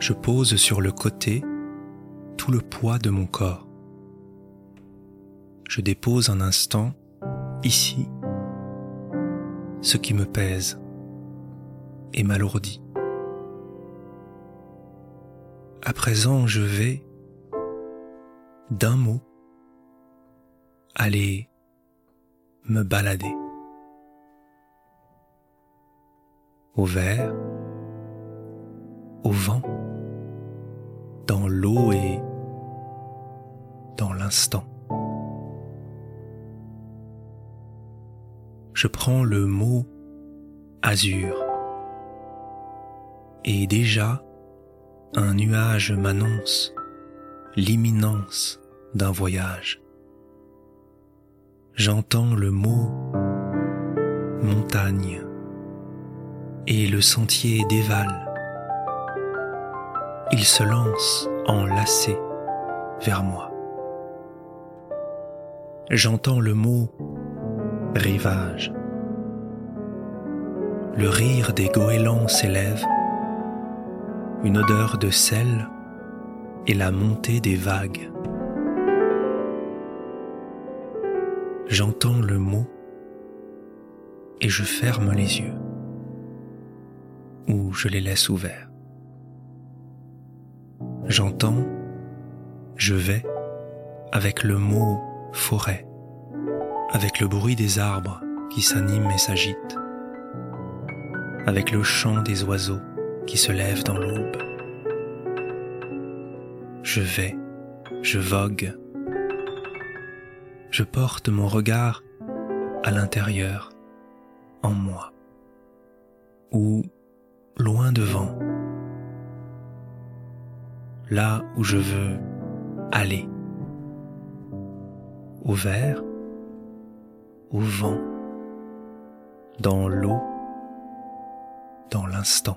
je pose sur le côté tout le poids de mon corps. Je dépose un instant, ici, ce qui me pèse et m'alourdit. À présent, je vais, d'un mot, aller me balader. Au vert, au vent, dans l'eau et dans l'instant. Je prends le mot azur et déjà un nuage m'annonce l'imminence d'un voyage. J'entends le mot montagne et le sentier dévale. Il se lance enlacé vers moi. J'entends le mot rivage. Le rire des goélands s'élève une odeur de sel et la montée des vagues. J'entends le mot et je ferme les yeux ou je les laisse ouverts. J'entends, je vais avec le mot forêt, avec le bruit des arbres qui s'animent et s'agitent, avec le chant des oiseaux qui se lève dans l'aube. Je vais, je vogue, je porte mon regard à l'intérieur, en moi, ou loin devant, là où je veux aller, au vert, au vent, dans l'eau, dans l'instant.